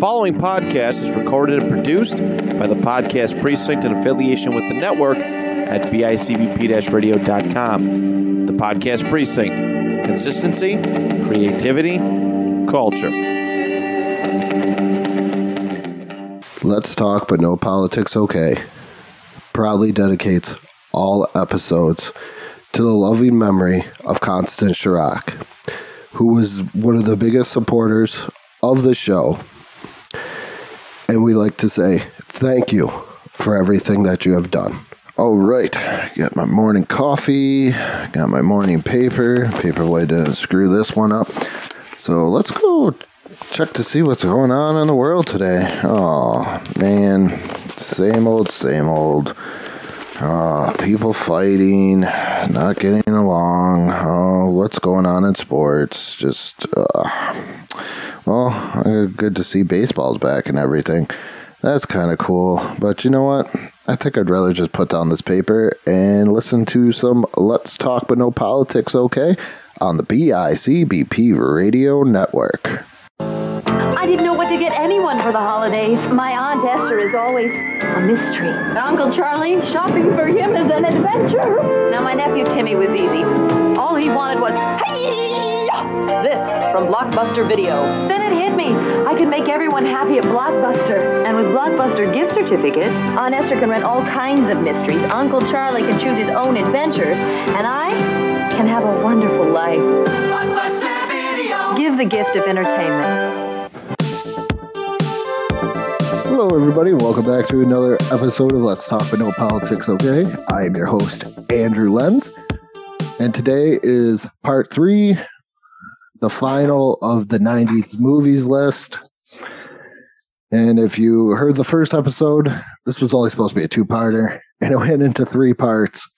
following podcast is recorded and produced by the Podcast Precinct in affiliation with the network at bicbp-radio.com. The Podcast Precinct. Consistency, creativity, culture. Let's Talk But No Politics Okay proudly dedicates all episodes to the loving memory of Constance Chirac, who was one of the biggest supporters of the show. And we like to say thank you for everything that you have done. All right, got my morning coffee, got my morning paper. Paperweight didn't screw this one up. So let's go check to see what's going on in the world today. Oh, man. Same old, same old. Uh, people fighting, not getting along. Oh, what's going on in sports? Just, uh, well, good to see baseball's back and everything. That's kind of cool. But you know what? I think I'd rather just put down this paper and listen to some Let's Talk But No Politics, okay? On the BICBP Radio Network. I didn't know what to get anyone for the holidays. My Aunt Esther is always a mystery. Uncle Charlie, shopping for him is an adventure. Now, my nephew Timmy was easy. All he wanted was, hey This from Blockbuster Video. Then it hit me. I could make everyone happy at Blockbuster. And with Blockbuster gift certificates, Aunt Esther can rent all kinds of mysteries. Uncle Charlie can choose his own adventures. And I can have a wonderful life. Blockbuster Video. Give the gift of entertainment. Hello, everybody. Welcome back to another episode of Let's Talk But No Politics, okay? I am your host, Andrew Lenz. And today is part three, the final of the 90s movies list. And if you heard the first episode, this was only supposed to be a two parter, and it went into three parts.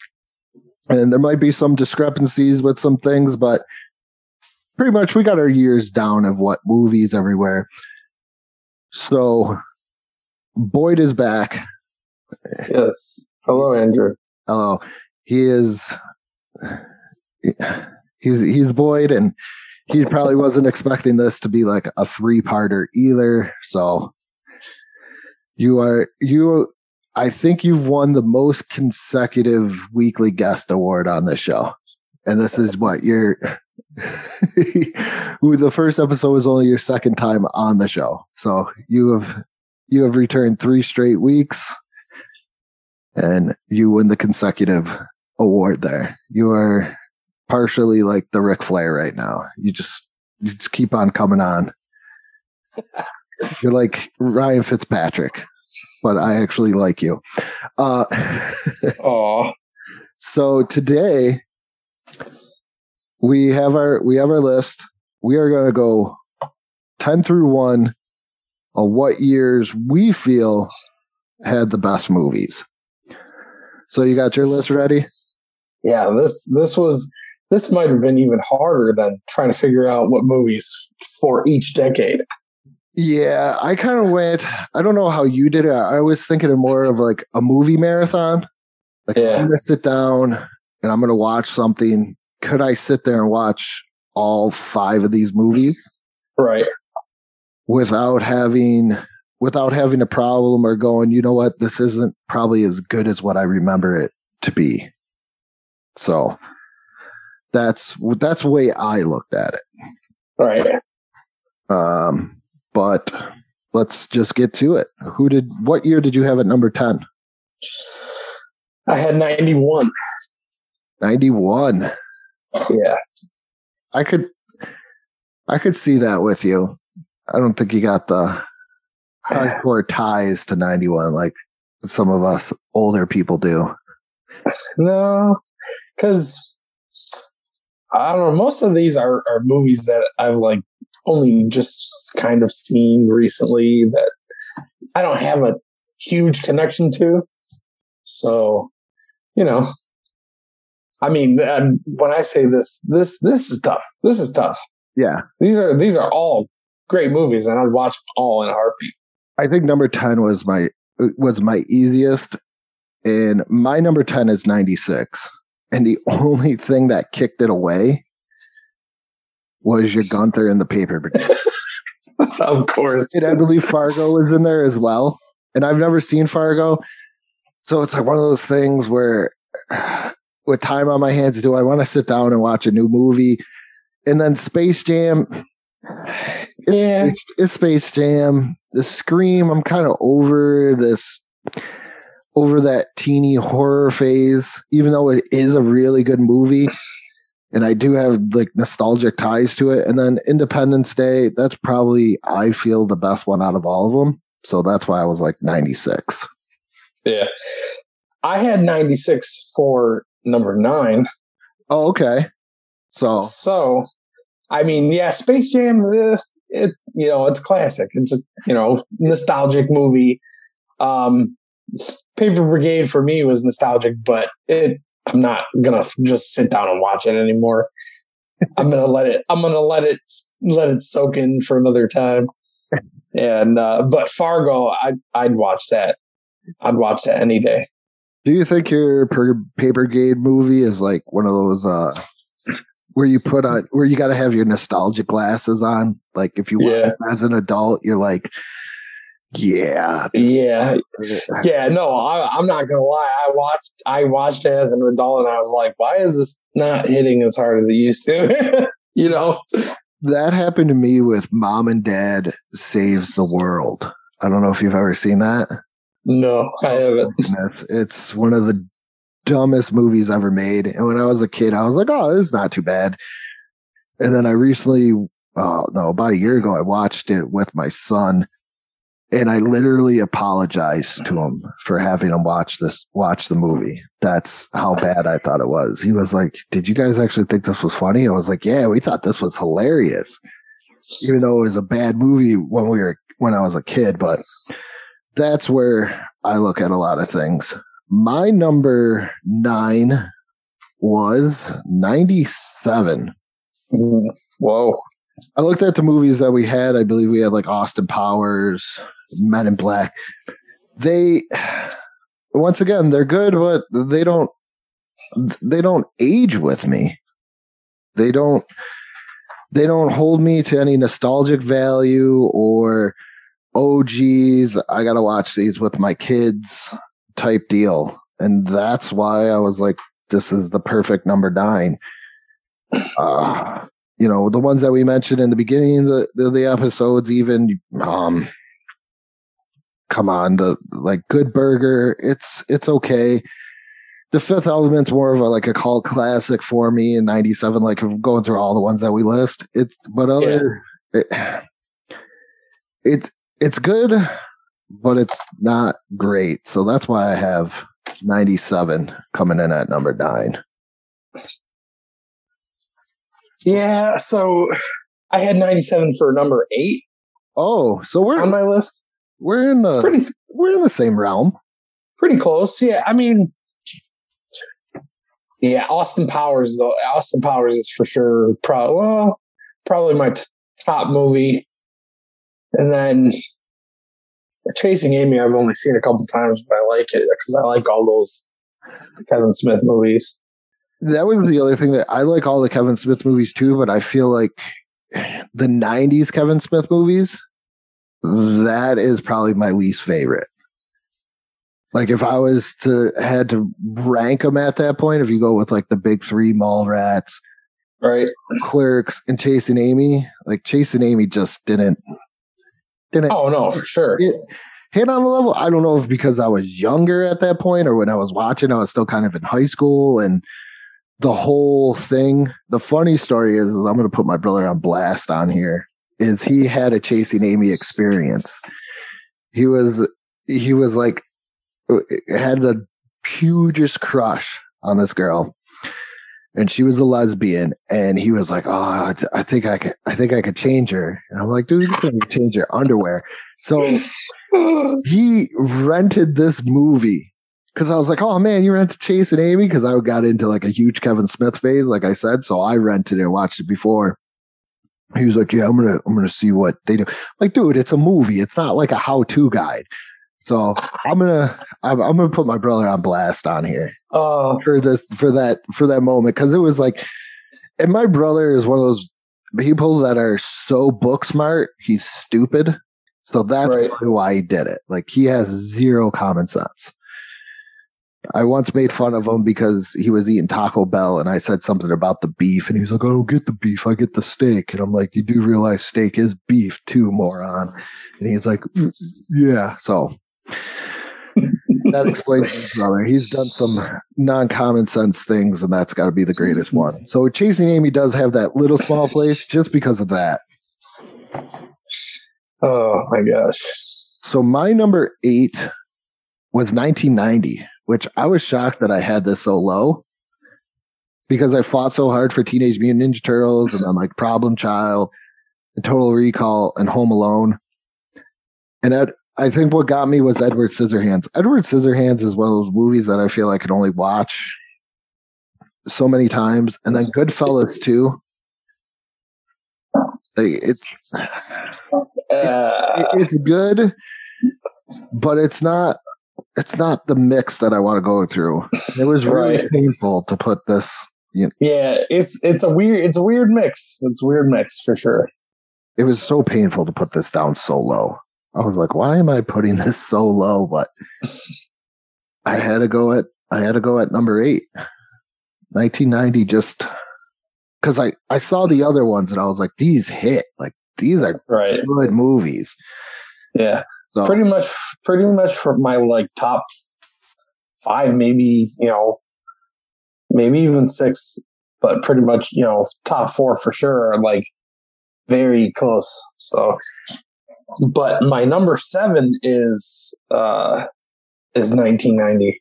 And there might be some discrepancies with some things, but pretty much we got our years down of what movies everywhere. So Boyd is back. Yes. Hello, Andrew. Hello. He is. He's he's Boyd, and he probably wasn't expecting this to be like a three-parter either. So you are you. I think you've won the most consecutive weekly guest award on this show, and this is what your. the first episode was only your second time on the show, so you have you have returned three straight weeks and you win the consecutive award there. You are partially like the Ric Flair right now. You just you just keep on coming on. You're like Ryan Fitzpatrick, but I actually like you. Uh so today we have our we have our list. We are gonna go 10 through 1 on what years we feel had the best movies. So you got your list ready? Yeah, this this was this might have been even harder than trying to figure out what movies for each decade. Yeah, I kind of went. I don't know how you did it. I was thinking of more of like a movie marathon. Like Yeah. I'm gonna sit down and I'm gonna watch something. Could I sit there and watch all five of these movies Right. without having without having a problem or going, you know what, this isn't probably as good as what I remember it to be. So that's that's the way I looked at it. Right. Um, but let's just get to it. Who did what year did you have at number 10? I had 91. 91. Yeah. I could I could see that with you. I don't think you got the hardcore ties to 91 like some of us older people do. No, because I don't know. Most of these are, are movies that I've like only just kind of seen recently that I don't have a huge connection to. So, you know, I mean, um, when I say this, this this is tough. This is tough. Yeah. These are these are all great movies, and I'd watch them all in a heartbeat. I think number 10 was my was my easiest and my number 10 is 96 and the only thing that kicked it away was your Gunther in the paper brigade. of course. And I believe Fargo was in there as well. And I've never seen Fargo. So it's like one of those things where with time on my hands, do I want to sit down and watch a new movie? And then Space Jam. It's, Yeah. it's, it's Space Jam. The Scream, I'm kind of over this, over that teeny horror phase, even though it is a really good movie. And I do have like nostalgic ties to it. And then Independence Day, that's probably, I feel, the best one out of all of them. So that's why I was like 96. Yeah. I had 96 for number nine. Oh, okay. So, So, I mean, yeah, Space Jam, uh, it, you know, it's classic. It's a, you know, nostalgic movie. Um, Paper Brigade for me was nostalgic, but it, I'm not gonna just sit down and watch it anymore. I'm gonna let it. I'm gonna let it let it soak in for another time. And uh, but Fargo, I I'd watch that. I'd watch that any day. do you think your per- Paper Brigade movie is like one of those uh where you put on where you got to have your nostalgic glasses on? Like if you Yeah. as an adult, you're like, yeah, Yeah, yeah. No, I, I'm not gonna lie. I watched I watched it as an adult, and I was like, why is this not hitting as hard as it used to? you know? that happened to me with Mom and Dad Saves the World. I don't know if you've ever seen that. No, I haven't. Oh, it's one of the dumbest movies ever made. And when I was a kid, I was like, oh, this is not too bad. And then I recently, oh, no, about a year ago, I watched it with my son. And I literally apologized to him for having him watch this, watch the movie. That's how bad I thought it was. He was like, Did you guys actually think this was funny? I was like, Yeah, we thought this was hilarious. Even though it was a bad movie when we were, when I was a kid, but that's where I look at a lot of things. My number nine was 97. Mm, Whoa. I looked at the movies that we had. I believe we had like Austin Powers, Men in Black. They, once again, they're good, but they don't, they don't age with me. They don't, they don't hold me to any nostalgic value or, oh geez, I gotta watch these with my kids type deal. And that's why I was like, this is the perfect number nine. Uh, you know, the ones that we mentioned in the beginning of the, the, the episodes, even, um, come on, the like Good Burger, it's, it's okay. The Fifth Element's more of a, like a cult classic for me in 97, like going through all the ones that we list. It's, but other, it, it's, it's good, but it's not great. So that's why I have 97 coming in at number nine. Yeah. So I had 97 for number eight Oh, so we're on my list. we're in the Pretty we're in the same realm. pretty close. Yeah. I mean, yeah. Austin Powers though. Austin Powers is for sure. Probably well, probably my t- top movie. And then Chasing Amy, I've only seen a couple times, but I like it because I like all those Kevin Smith movies. That was the other thing that I like all the Kevin Smith movies too, but I feel like the '90s Kevin Smith movies that is probably my least favorite. Like if I was to had to rank them at that point, if you go with like the big three, Mallrats, Right. Clerks, and Chasing Amy, like Chasing Amy just didn't didn't Oh no, for sure. it hit on the level. I don't know if because I was younger at that point or when I was watching, I was still kind of in high school and the whole thing. The funny story is, is I'm going to put my brother on blast on here. Is he had a chasing Amy experience? He was he was like uh, had the hugest crush on this girl and she was a lesbian and he was like oh I, th- I think i could i think i could change her and i'm like dude you can change your underwear so he rented this movie because I was like, oh man, you rented Chasing Amy because I got into like a huge Kevin Smith phase, like I said. So I rented it and watched it before. He was like, yeah, I'm gonna I'm gonna see what they do. Like, dude, it's a movie. It's not like a how to guide. So I'm gonna I'm, I'm gonna put my brother on blast on here Oh, for this for that for that moment because it was like, and my brother is one of those people that are so book smart, he's stupid. So that's Right. why he did it. Like he has zero common sense. I once made fun of him because he was eating Taco Bell and I said something about the beef and he was like, I don't get the beef, I get the steak. And I'm like, You do realize steak is beef too, moron. And he's like, "Mm, Yeah. So that explains his brother. He's done some non common sense things, and that's got to be the greatest one. So Chasing Amy does have that little small place just because of that. Oh my gosh. So my number eight was 1990, which I was shocked that I had this so low because I fought so hard for Teenage Mutant Ninja Turtles and I'm like Problem Child and Total Recall and Home Alone. And Ed, I think what got me was Edward Scissorhands. Edward Scissorhands is one of those movies that I feel I can only watch so many times. And then Goodfellas too. Like, it's Uh, it- it's good, but it's not. It's not the mix that I want to go through. It was really Right. painful to put this. yeah, it's it's a weird it's a weird mix. It's a weird mix for sure. It was so painful to put this down so low. I was like, why am I putting this so low? But I had to go at. I had to go at number eight. 1990 just because I I saw the other ones and I was like, these hit. Like these are Right. good movies. Yeah. So Pretty much pretty much for my like top five, maybe, you know, maybe even six, but pretty much, you know, top four for sure are like very close. So but my number seven is uh is nineteen ninety.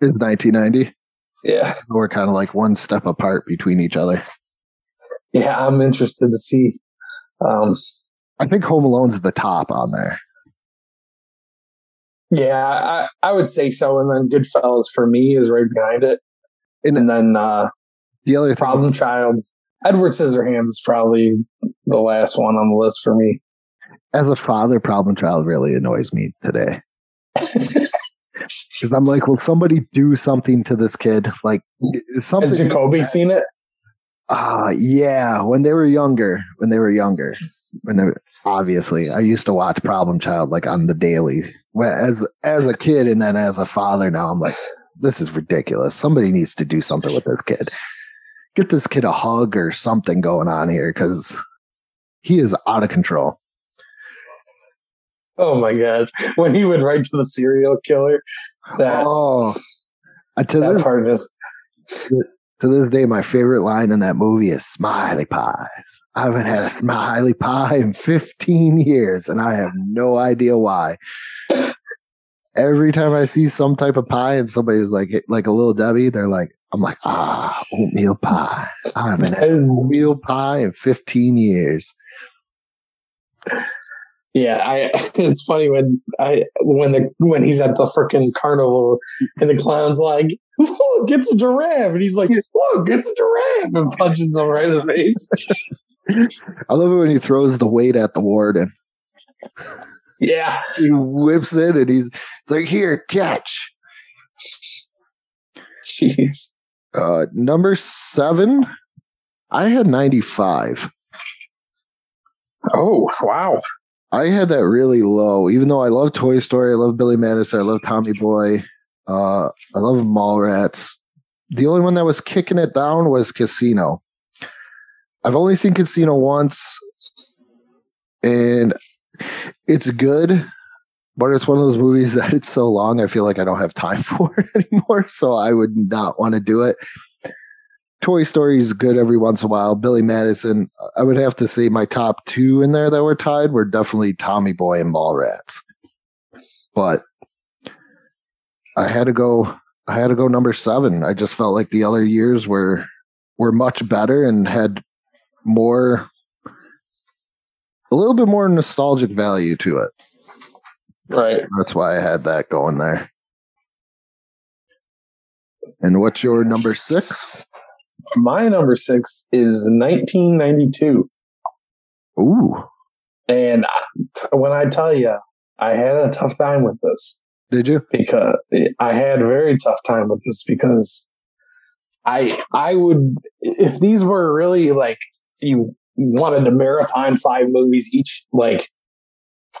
Is 1990. Yeah. We're kind of like one step apart between each other. Yeah, I'm interested to see. Um I think Home Alone's the top on there. Yeah, I, I would say so. And then Goodfellas for me is right behind it. And- And then uh The other Problem Child. Edward Scissorhands is probably the last one on the list for me. as a father, Problem Child really annoys me today. Because I'm like, will somebody do something to this kid? Like something. Has. Jacoby seen it? Ah, yeah. When they were younger, when they were younger, when they were, obviously, I used to watch Problem Child like on the daily. Well, as as a kid, and then as a father, now I'm like, this is ridiculous. Somebody needs to do something with this kid. Get this kid a hug or something going on here because he is out of control. Oh my god. When he would write to the serial killer, that Oh, uh, to that this part just to this day, my favorite line in that movie is "Smiley pies." I haven't had a smiley pie in 15 years, and I have no idea why. Every time I see some type of pie and somebody's like like a little Debbie, they're like, I'm like, ah, oatmeal pie. I haven't had oatmeal pie in 15 years. Yeah, I it's funny when I when the when he's at the freaking carnival and the clown's like, Look, it's a giraffe and he's like, Look, it's a giraffe and punches him right in the face. I love it when he throws the weight at the warden. Yeah. He whips it and he's like, here, catch. Jeez. Uh, number seven, I had 95. Oh, wow. I had that really low, even though I love Toy Story, I love Billy Madison, I love Tommy Boy, uh, I love Mallrats. The only one that was kicking it down was Casino. I've only seen Casino once, and it's good, but it's one of those movies that it's so long, I feel like I don't have time for it anymore, so I would not want to do it. Toy Story is good every once in a while. Billy Madison, I would have to say my top two in there that were tied were definitely Tommy Boy and Mallrats. But I had to go. I had to go number seven. I just felt like the other years were were much better and had more, a little bit more nostalgic value to it. Right. That's why I had that going there. And what's your number six? My number six is 1992. Ooh, And I, when I tell you, I had a tough time with this did you? because I had a very tough time with this because I I would if these were really like you wanted to marathon five movies each, like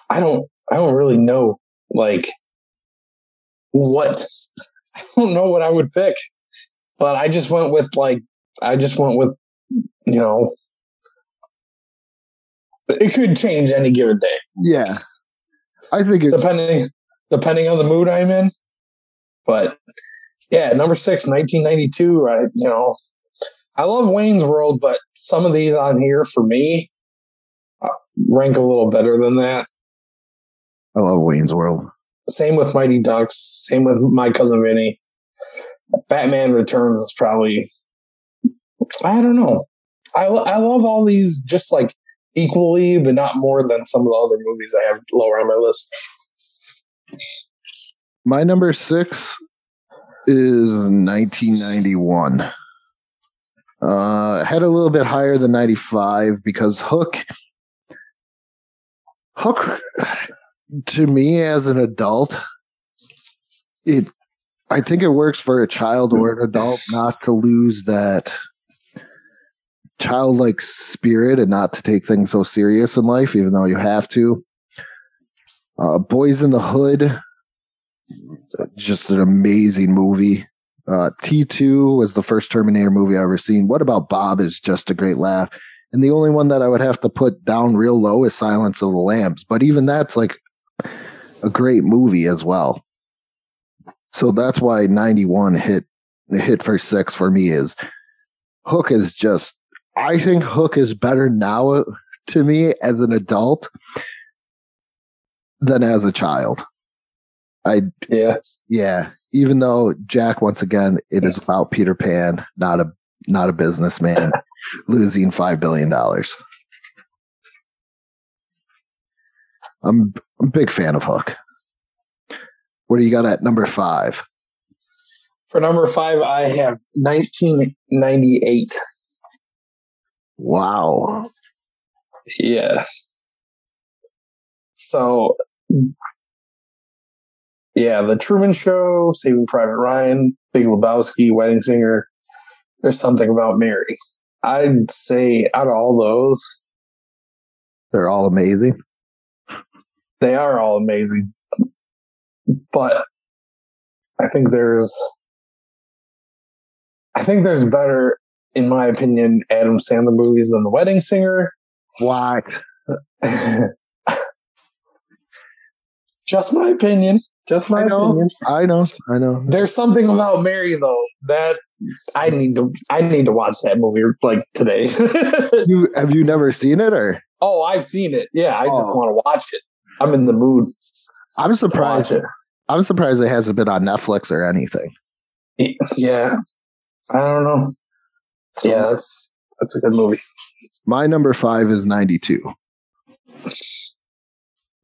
I don't I don't really know like what I don't know what I would pick. But I just went with like I just went with you know it could change any given day. Yeah. I think it's depending depending on the mood I'm in. But yeah, number six, 1992. I you know I love Wayne's World, but some of these on here for me uh, rank a little better than that. I love Wayne's World. Same with Mighty Ducks. Same with My Cousin Vinny. Batman Returns is probably. I don't know. I I love all these just like equally, but not more than some of the other movies I have lower on my list. My number six is 1991. Uh, had a little bit higher than 95 because Hook, Hook, to me as an adult, it, I think it works for a child or an adult not to lose that childlike spirit and not to take things so serious in life, even though you have to. Uh, Boyz n the Hood, just an amazing movie. Uh, T2 was the first Terminator movie I ever seen. What About Bob is just a great laugh. And the only one that I would have to put down real low is Silence of the Lambs. But even that's like a great movie as well. So that's why 91 hit hit for six for me is Hook is just I think Hook is better now uh, to me as an adult than as a child. I yeah yeah. Even though Jack, once again, it is about Peter Pan, not a not a businessman losing five billion dollars. I'm, I'm a big fan of Hook. What do you got at number five? For number five, I have 1998. Wow. Yes. So yeah, The Truman Show, Saving Private Ryan, Big Lebowski, Wedding Singer. There's something about Mary. I'd say out of all those, they're all amazing. They are all amazing, but I think there's, I think there's better, in my opinion, Adam Sandler movies than The Wedding Singer. What? Just my opinion. Just my I know, opinion. I know. I know. There's something about Mary though that I need to. I need to watch that movie like today. you, have you never seen it or? Oh, I've seen it. Yeah, I just Oh. want to watch it. I'm in the mood. I'm to watch surprised. it. I'm surprised it hasn't been on Netflix or anything. Yeah, I don't know. Yeah, that's that's a good movie. My number five is 92.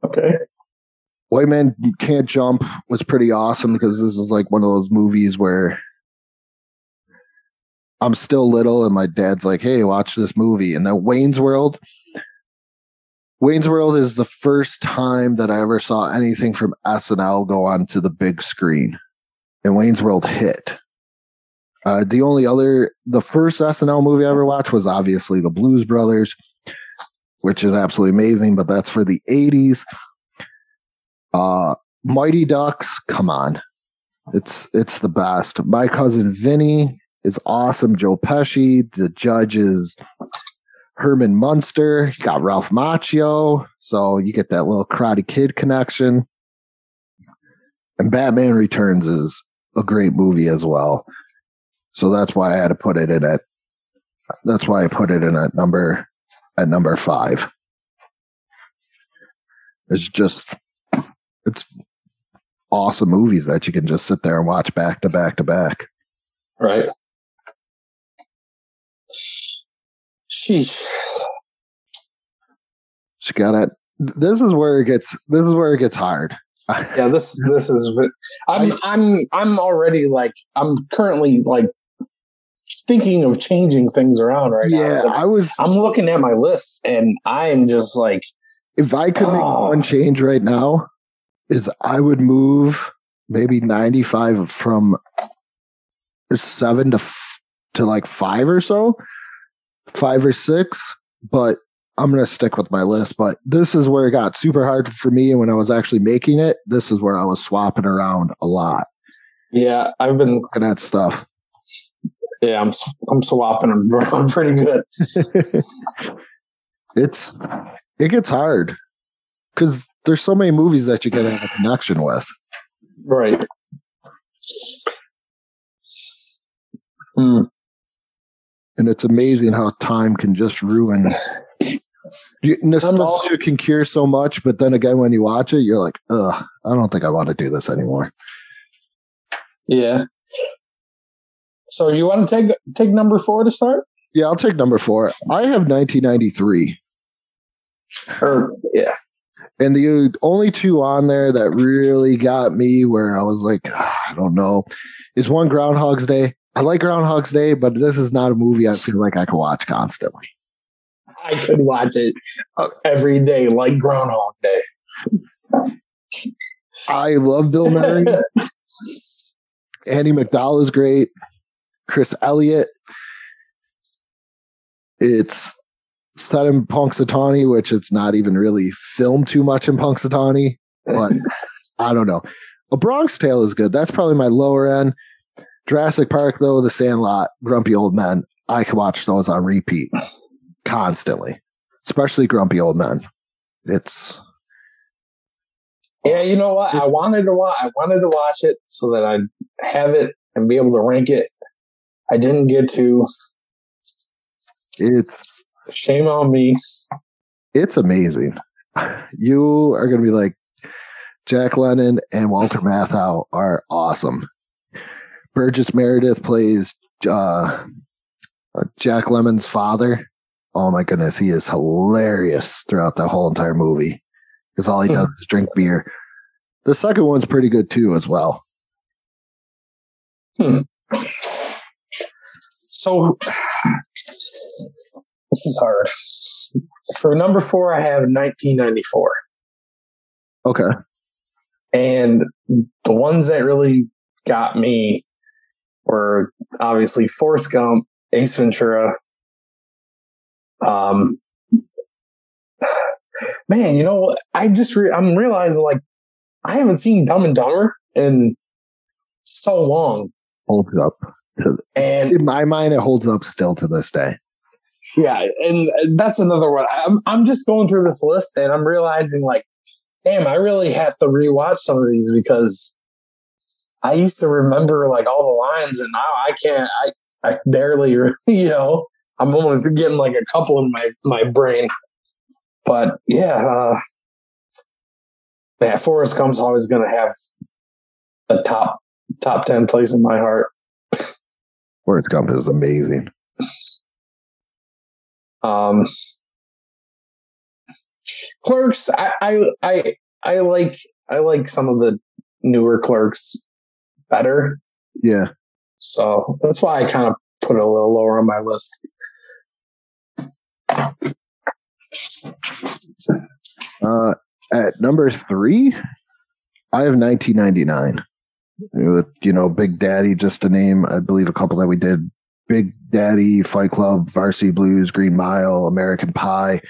Okay. White Man Can't Jump was pretty awesome because this is like one of those movies where I'm still little and my dad's like, hey, watch this movie. And then Wayne's World. Wayne's World is the first time that I ever saw anything from SNL go onto the big screen. And Wayne's World hit. Uh, the only other, the first SNL movie I ever watched was obviously The Blues Brothers, which is absolutely amazing, but that's for the 80s. Uh, Mighty Ducks, come on. It's it's the best. My cousin Vinny is awesome. Joe Pesci, the judge is Herman Munster. You got Ralph Macchio, so you get that little Karate Kid connection. And Batman Returns is a great movie as well. So that's why I had to put it in at. That's why I put it in at number at number five. It's just it's awesome movies that you can just sit there and watch back to back to back. Right. Sheesh. She got it. This is where it gets. This is where it gets hard. Yeah, this this is. I'm I'm I'm already like I'm currently like thinking of changing things around right now. yeah, because I was. I'm looking at my list and I'm just like, If I could make Oh. one change right now, is I would move maybe ninety five from seven to f- to like five or so, five or six, but I'm going to stick with my list. But this is where it got super hard for me. And when I was actually making it, this is where I was swapping around a lot. Yeah, I've been looking at stuff. Yeah, I'm I'm swapping them around pretty good. it's it gets hard because there's so many movies that you can have a connection with. Right. Hmm. And it's amazing how time can just ruin. You, nostalgia can cure so much, but then again, when you watch it, you're like, "Ugh, I don't think I want to do this anymore." Yeah. So you want to take take number four to start? Yeah, I'll take number four. I have 1993. Or yeah. And the only two on there that really got me where I was like, ah, I don't know, is one Groundhog's Day. I like Groundhog's Day, but this is not a movie I feel like I could watch constantly. I could watch it every day, like Groundhog's Day. I love Bill Murray. Andie MacDowell is great. Chris Elliott. It's set in Punxsutawney, which it's not even really filmed too much in Punxsutawney, but I don't know. A Bronx Tale is good. That's probably my lower end. Jurassic Park, though, The Sandlot, Grumpy Old Men. I can watch those on repeat constantly, especially Grumpy Old Men. It's yeah, you know what? I wanted to watch. I wanted to watch it so that I'd have it and be able to rank it. I didn't get to. It's shame on me. It's amazing. You are going to be like Jack Lemmon and Walter Matthau are awesome. Burgess Meredith plays uh, uh, Jack Lemmon's father. Oh my goodness, he is hilarious throughout the whole entire movie. Because all he does is drink beer. The second one's pretty good too, as well. Hmm. So this is hard. For number four, I have 1994. Okay. And the ones that really got me were obviously Forrest Gump, Ace Ventura. Um, man, you know? I just re- I'm realizing like I haven't seen Dumb and Dumber in so long. Holds up, to, and in my mind, it holds up still to this day. Yeah, and that's another one. I'm I'm just going through this list and I'm realizing like, damn, I really have to rewatch some of these because I used to remember like all the lines and now I can't. I I barely, you know, I'm almost getting like a couple in my my brain. But yeah, uh, yeah, Forrest Gump's always going to have a top top ten place in my heart. Forrest Gump is amazing. Um, Clerks, I, I, I, I like, I like some of the newer Clerks better. Yeah. So that's why I kind of put it a little lower on my list. Uh, at number three, I have 1999. You know, Big Daddy, just to name, I believe a couple that we did Big Daddy, Fight Club, Varsity Blues, Green Mile, American Pie.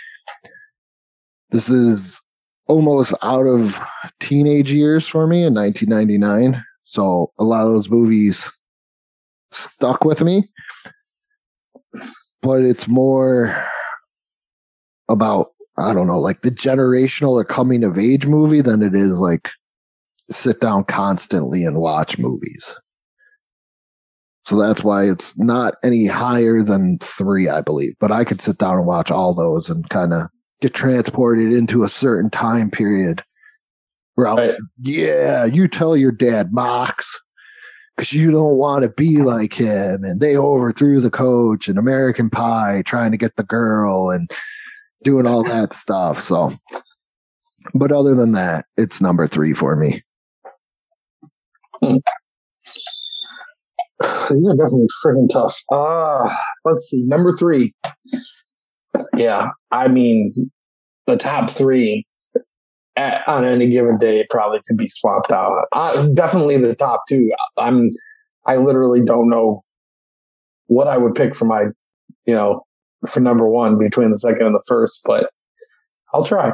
This is almost out of teenage years for me in 1999. So a lot of those movies stuck with me. But it's more about, I don't know, like the generational or coming of age movie than it is like sit down constantly and watch movies. So that's why it's not any higher than three, I believe. But I could sit down and watch all those and kind of get transported into a certain time period where I was, right. yeah, you tell your dad, Mox, because you don't want to be like him. And they overthrew the coach and American Pie trying to get the girl and doing all that stuff. So, but other than that, it's number three for me. Hmm. These are definitely freaking tough. Ah, uh, let's see. Number three. Yeah, I mean, the top three at, on any given day probably could be swapped out. Definitely the top two. I'm. I literally don't know what I would pick for my, you know, for number one between the second and the first, but I'll try.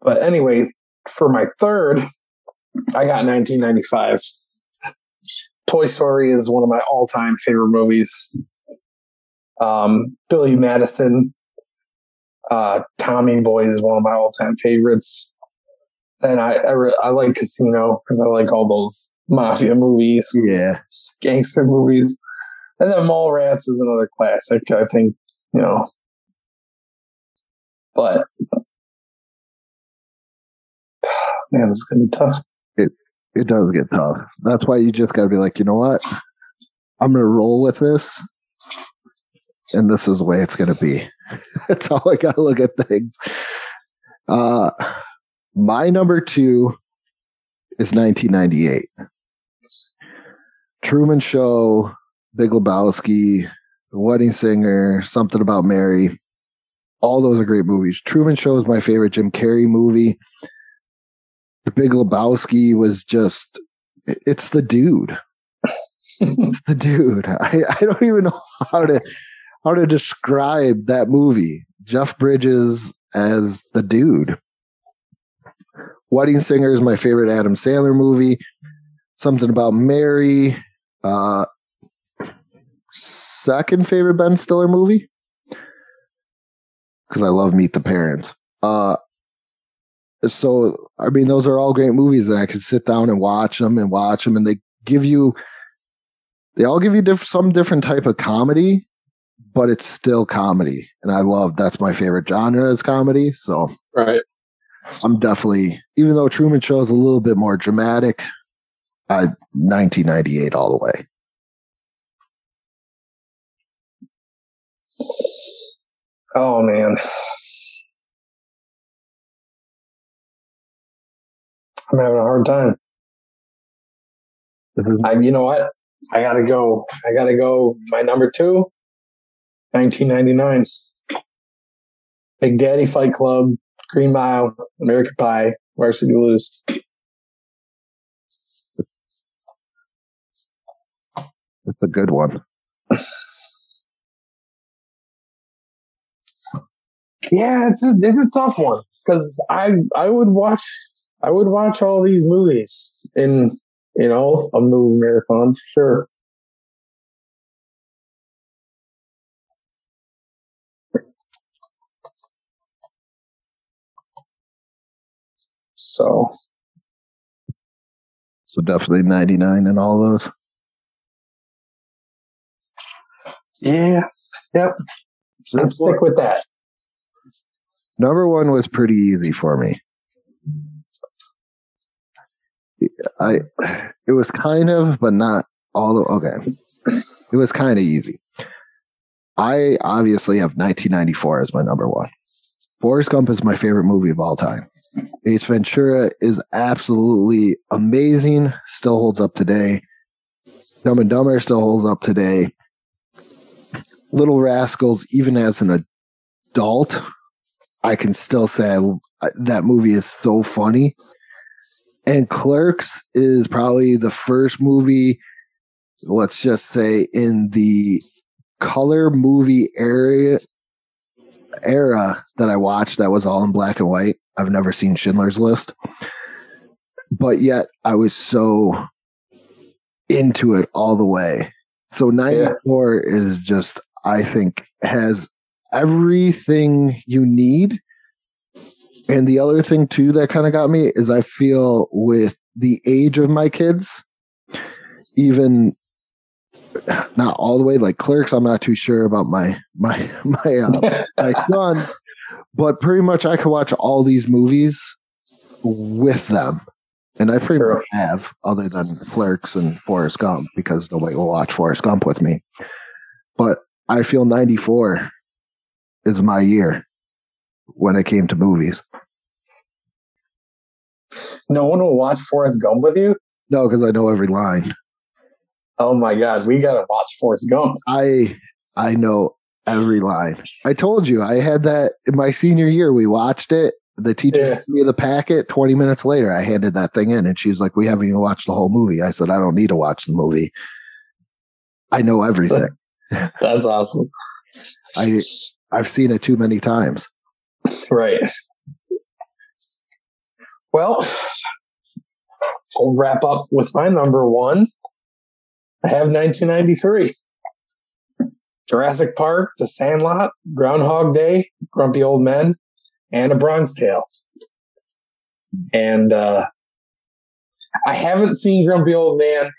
But anyways, for my third, I got 1995. Toy Story is one of my all-time favorite movies. Um, Billy Madison, uh, Tommy Boy is one of my all-time favorites. And I I, re- I like Casino because I like all those mafia movies, Yeah. gangster movies. And then Mallrats is another classic, I think, you know. But man, this is gonna be tough. It does get tough. That's why you just got to be like, you know what? I'm going to roll with this. And this is the way it's going to be. That's how I got to look at things. Uh, my number two is 1998. Truman Show, Big Lebowski, The Wedding Singer, Something About Mary. All those are great movies. Truman Show is my favorite Jim Carrey movie. The Big Lebowski was just, it's the dude. it's the dude. I, I don't even know how to how to describe that movie. Jeff Bridges as the dude. Wedding Singer is my favorite Adam Sandler movie. Something about Mary. Uh, second favorite Ben Stiller movie because I love Meet the Parents. Uh, so I mean, those are all great movies that I could sit down and watch them and watch them, and they give you, they all give you diff- some different type of comedy, but it's still comedy, and I love that's my favorite genre is comedy. So Right. I'm definitely, even though Truman Show is a little bit more dramatic, I 1998 all the way. Oh man. I'm having a hard time. Is I, you know what? I gotta go. I gotta go. My number two, 1999. Big Daddy Fight Club, Green Mile, American Pie, Varsity Blues. it's a good one. Yeah, it's a, it's a tough one because I I would watch I would watch all these movies in you know a movie marathon for sure. So So definitely 99 and all those. yeah, yep. Let's stick with that. Number one was pretty easy for me. I, it was kind of, but not all. The, okay, it was kind of easy. I obviously have 1994 as my number one. Forrest Gump is my favorite movie of all time. Ace Ventura is absolutely amazing. Still holds up today. Dumb and Dumber still holds up today. Little Rascals, even as an adult, I can still say I, that movie is so funny. And Clerks is probably the first movie, let's just say, in the color movie area era that I watched that was all in black and white. I've never seen Schindler's List. But yet I was so into it all the way. So 94 is just I think has everything you need. And the other thing too that kind of got me is I feel with the age of my kids, even not all the way like clerks, I'm not too sure about my my my uh, my son, but pretty much I could watch all these movies with them. And I pretty True. much have, other than Clerks and Forrest Gump, because nobody will watch Forrest Gump with me. But I feel 94 is my year when it came to movies. No one will watch Forrest Gump with you. No, because I know every line. Oh my god, we gotta watch Forrest Gump. I I know every line. I told you I had that in my senior year. We watched it. The teacher Yeah. sent me the packet. Twenty minutes later, I handed that thing in, and she was like, "We haven't even watched the whole movie." I said, "I don't need to watch the movie. I know everything. That's awesome. I I've seen it too many times. Right. Well, I'll wrap up with my number one. I have 1993. Jurassic Park, The Sandlot, Groundhog Day, Grumpy Old Men, and A Bronx Tale. And uh, I haven't seen Grumpy Old Man,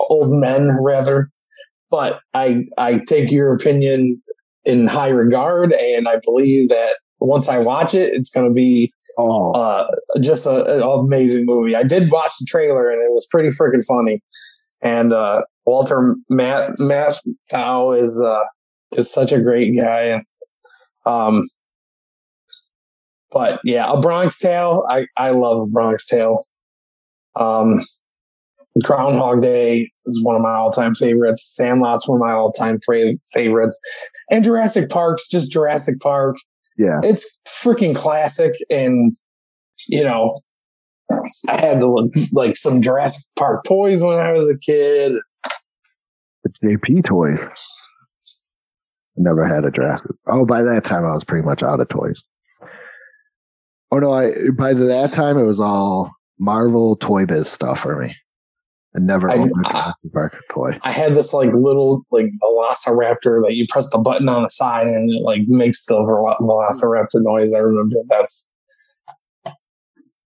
Old Men rather, but I I take your opinion in high regard, and I believe that once I watch it, it's going to be Oh, uh, just a, an amazing movie. I did watch the trailer and it was pretty freaking funny. And uh, Walter Matt Matt Thau is uh, is such a great guy. Um, but yeah, a Bronx Tale. I I love a Bronx Tale. Um, Groundhog Day is one of my all time favorites. Sandlot's one of my all time favorites. And Jurassic Park's just Jurassic Park yeah. it's freaking classic and you know i had to look like some jurassic park toys when i was a kid The JP toys. Never had a Jurassic. Oh, by that time I was pretty much out of toys. Oh no, I by that time it was all Marvel Toy Biz stuff for me. I never I- owned a Jurassic Park toy. i had this like little like velociraptor that you press the button on the side and it like makes the vel- velociraptor noise i remember that's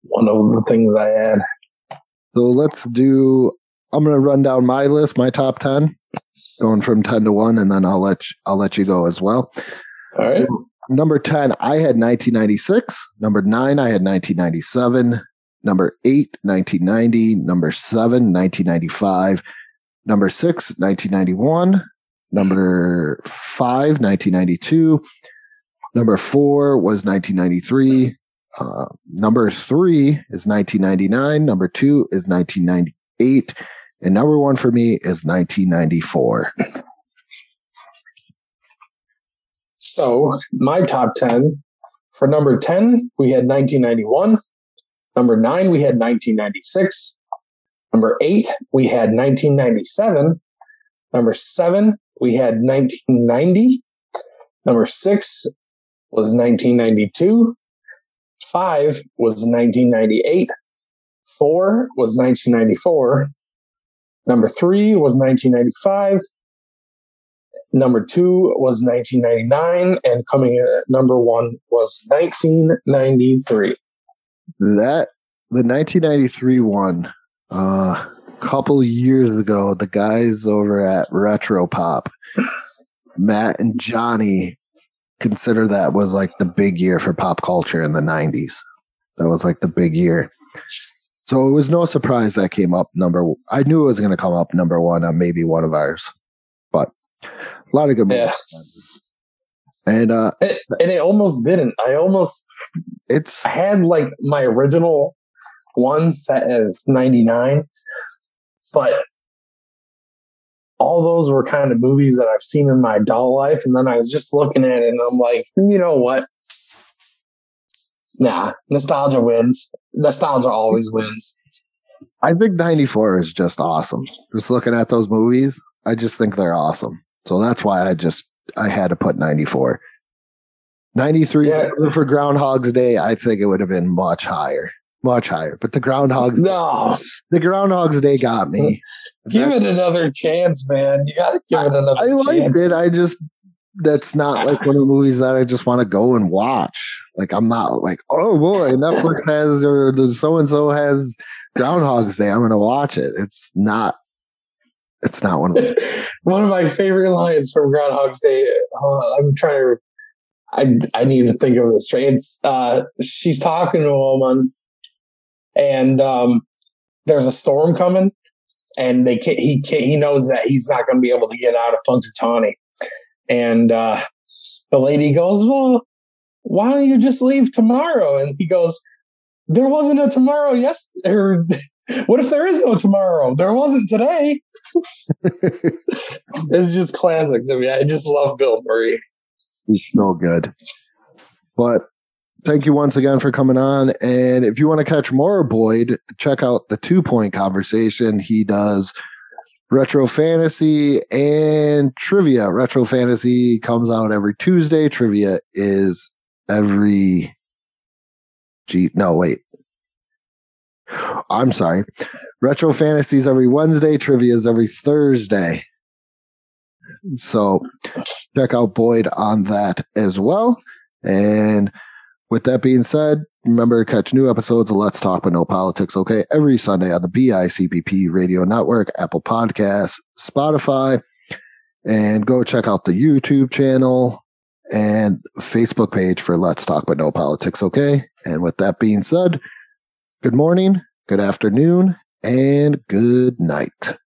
one of the things i had So let's do. I'm gonna run down my list, my top ten, going from ten to one, and then I'll let you, I'll let you go as well. all right Number 10, I had 1996. Number 9, I had 1997. Number 8, 1990. Number 7, 1995. Number 6, 1991. Number 5, 1992. Number 4 was 1993. Uh, number 3 is 1999. Number 2 is 1998. And number 1 for me is 1994. So my top 10 for number 10, we had 1991. Number nine, we had 1996. Number eight, we had 1997. Number seven, we had 1990. Number six was 1992. Five was 1998. Four was 1994. Number three was 1995. Number two was 1999, and coming in at number one was 1993. That the 1993 one uh couple years ago the guys over at retro pop matt and johnny consider that was like the big year for pop culture in the 90s that was like the big year. So it was no surprise that came up number i knew it was going to come up number one on maybe one of ours but a lot of good movies and uh It, and it almost didn't. I almost it's I had like my original one set as 99, but all those were kind of movies that I've seen in my adult life. And then I was just looking at it and I'm like, you know what? Nah, nostalgia wins. Nostalgia always wins. I think 94 is just awesome. Just looking at those movies, I just think they're awesome. So that's why I just I had to put 94. 93 Yeah. for Groundhog's Day, I think it would have been much higher. Much higher. But the Groundhog's No, the Groundhog's Day got me. give it another chance, man. You got to give it another I liked it. I just that's not like one of the movies that I just want to go and watch. Like I'm not like, oh boy, Netflix has or the so and so has Groundhog's Day. I'm gonna watch it. It's not. It's not one of those. One of my favorite lines from Groundhog's Day. I'm trying to. I I need to think of this. It's uh, she's talking to a woman, and um, there's a storm coming, and they can't. He can't. He knows that he's not going to be able to get out of Punxsutawney, and uh, the lady goes, "Well, why don't you just leave tomorrow?" And he goes, "There wasn't a tomorrow. Yes, or what if there is no tomorrow? There wasn't today." It's just classic to me. I just love Bill Murray. He's no good. But thank you once again for coming on. And if you want to catch more of Boyd, check out the two point conversation he does Retro Fantasy and Trivia. Retro Fantasy comes out every Tuesday. Trivia is every. Gee, no, wait. I'm sorry. Retro Fantasies every Wednesday. trivia's every Thursday. So check out Boyd on that as well. And with that being said, remember to catch new episodes of Let's Talk But No Politics, okay? Every Sunday on the BICBP Radio Network, Apple Podcasts, Spotify, and go check out the YouTube channel and Facebook page for Let's Talk But No Politics, okay? And with that being said, good morning, good afternoon, and good night.